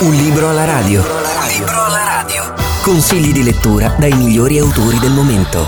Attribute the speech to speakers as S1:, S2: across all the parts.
S1: Un libro alla radio. Un libro alla radio. Consigli di lettura dai migliori autori del momento.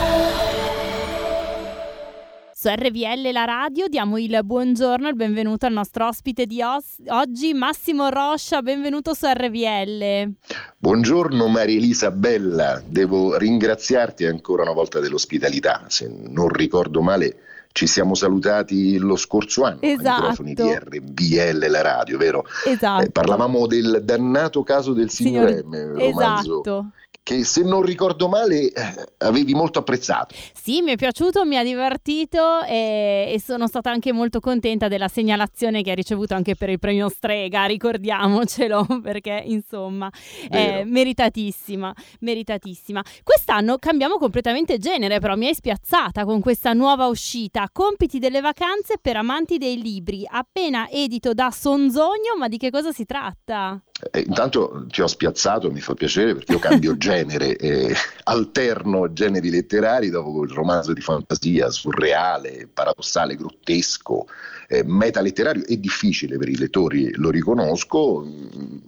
S2: Su RVL la radio diamo il buongiorno e il benvenuto al nostro ospite di os- oggi, Massimo Roscia. Benvenuto su RVL.
S3: Buongiorno Maria Elisa Bella, devo ringraziarti ancora una volta dell'ospitalità. Se non ricordo male, ci siamo salutati lo scorso anno
S2: esatto.
S3: ai microfoni di RBL, la radio, vero?
S2: Esatto.
S3: Eh, parlavamo del dannato caso del signor M, romanzo
S2: esatto
S3: che se non ricordo male eh, avevi molto apprezzato.
S2: Sì, mi è piaciuto, mi ha divertito e, e, sono stata anche molto contenta della segnalazione che ha ricevuto anche per il premio Strega, ricordiamocelo perché insomma è meritatissima, meritatissima. Quest'anno cambiamo completamente genere, però mi hai spiazzata con questa nuova uscita, Compiti delle vacanze per amanti dei libri, appena edito da Sonzogno, ma di che cosa si tratta?
S3: Eh, intanto ti ho spiazzato, mi fa piacere perché io cambio genere, eh, alterno generi letterari dopo il romanzo di fantasia surreale, paradossale, grottesco, eh, metaletterario è difficile per i lettori, lo riconosco.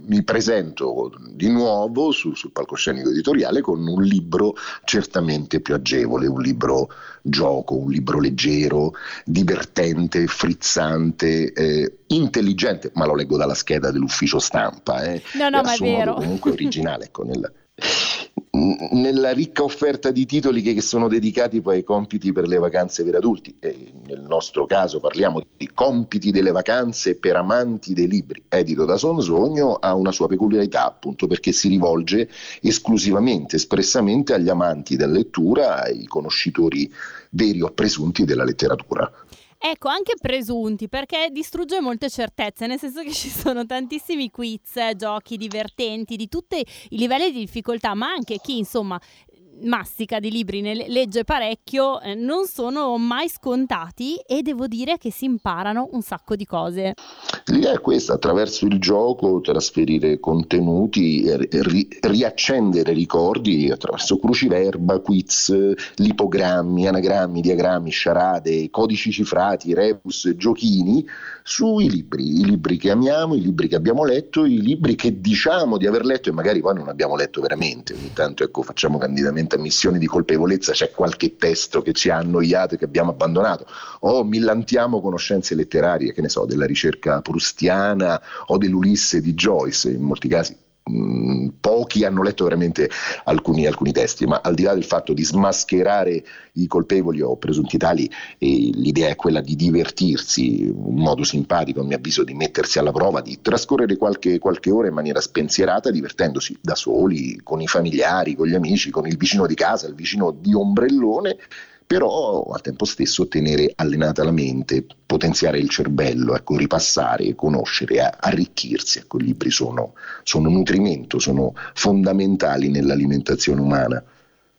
S3: Mi presento di nuovo su, sul palcoscenico editoriale con un libro certamente più agevole, un libro gioco, un libro leggero, divertente, frizzante, eh, intelligente, ma lo leggo dalla scheda dell'ufficio stampa. Eh,
S2: no, no, ma è vero.
S3: Comunque originale, ecco, nel, nella ricca offerta di titoli che, sono dedicati poi ai compiti per le vacanze per adulti. E nel nostro caso parliamo di compiti delle vacanze per amanti dei libri, edito da Sonzogno, ha una sua peculiarità appunto perché si rivolge esclusivamente, espressamente agli amanti della lettura, ai conoscitori veri o presunti della letteratura.
S2: Ecco, anche presunti, perché distrugge molte certezze, nel senso che ci sono tantissimi quiz, giochi divertenti di tutti i livelli di difficoltà, ma anche chi, insomma, mastica di libri, ne legge parecchio, eh, non sono mai scontati e devo dire che si imparano un sacco di cose.
S3: L'idea è questa, attraverso il gioco trasferire contenuti, ri- riaccendere ricordi attraverso cruciverba, quiz, lipogrammi, anagrammi, diagrammi, sciarade, codici cifrati, rebus, giochini sui libri, i libri che amiamo, i libri che abbiamo letto, i libri che diciamo di aver letto e magari poi non abbiamo letto veramente. Ogni tanto ecco, facciamo candidamente ammissioni di colpevolezza, c'è qualche testo che ci ha annoiato e che abbiamo abbandonato, o millantiamo conoscenze letterarie, che ne so, della ricerca prustiana o dell'Ulisse di Joyce, in molti casi Mm, pochi hanno letto veramente alcuni, alcuni, testi, ma al di là del fatto di smascherare i colpevoli o presunti tali, l'idea è quella di divertirsi, un modo simpatico a mio avviso di mettersi alla prova, di trascorrere qualche, qualche ora in maniera spensierata, divertendosi da soli, con i familiari, con gli amici, con il vicino di casa, il vicino di ombrellone però al tempo stesso tenere allenata la mente, potenziare il cervello, ecco, ripassare, conoscere, arricchirsi. Ecco, I libri sono, sono nutrimento, sono fondamentali nell'alimentazione umana.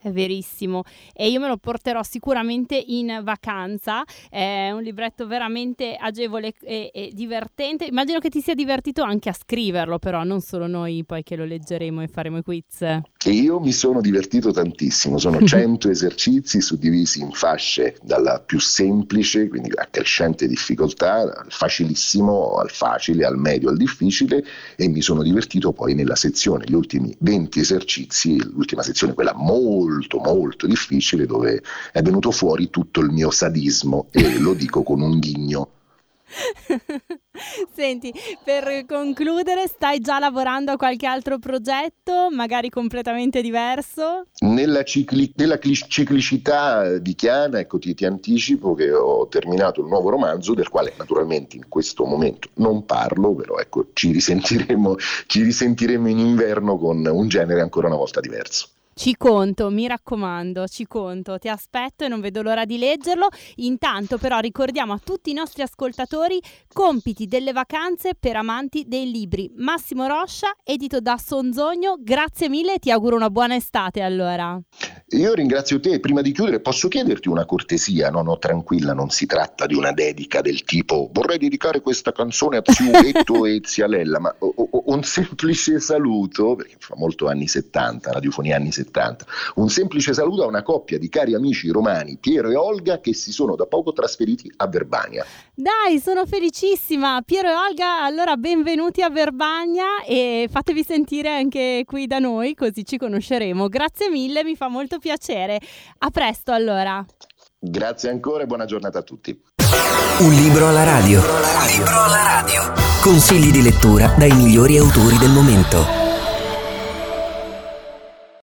S2: È verissimo e io me lo porterò sicuramente in vacanza, è un libretto veramente agevole e, e, divertente, immagino che ti sia divertito anche a scriverlo però, non solo noi poi che lo leggeremo e faremo i quiz.
S3: E io mi sono divertito tantissimo, sono 100 esercizi suddivisi in fasce dalla più semplice, quindi a crescente difficoltà, al facilissimo al facile, al medio al difficile e mi sono divertito poi nella sezione, gli ultimi 20 esercizi, l'ultima sezione quella molto molto molto difficile dove è venuto fuori tutto il mio sadismo e lo dico con un ghigno.
S2: Senti, per concludere, stai già lavorando a qualche altro progetto, magari completamente diverso?
S3: Nella, cicli- nella ciclicità di Chiana, ecco, ti, ti, anticipo che ho terminato il nuovo romanzo, del quale naturalmente in questo momento non parlo, però ecco, ci risentiremo, ci risentiremo in inverno con un genere ancora una volta diverso.
S2: Ci conto, mi raccomando, ci conto, ti aspetto e non vedo l'ora di leggerlo. Intanto però ricordiamo a tutti i nostri ascoltatori compiti delle vacanze per amanti dei libri. Massimo Roscia, edito da Sonzogno, grazie mille e ti auguro una buona estate allora.
S3: Io ringrazio te. Prima di chiudere, posso chiederti una cortesia? No, no, tranquilla, non si tratta di una dedica del tipo vorrei dedicare questa canzone a Ziuetto e Zialella, ma o, o, un semplice saluto, perché fa molto anni 70, radiofonia anni 70, un semplice saluto a una coppia di cari amici romani, Piero e Olga, che si sono da poco trasferiti a Verbania.
S2: Dai, sono felicissima. Piero e Olga, allora benvenuti a Verbagna e fatevi sentire anche qui da noi, così ci conosceremo. Grazie mille, mi fa molto piacere. A presto allora.
S3: Grazie ancora e buona giornata a tutti.
S1: Un libro alla radio. Un libro alla radio. Consigli di lettura dai migliori autori del momento.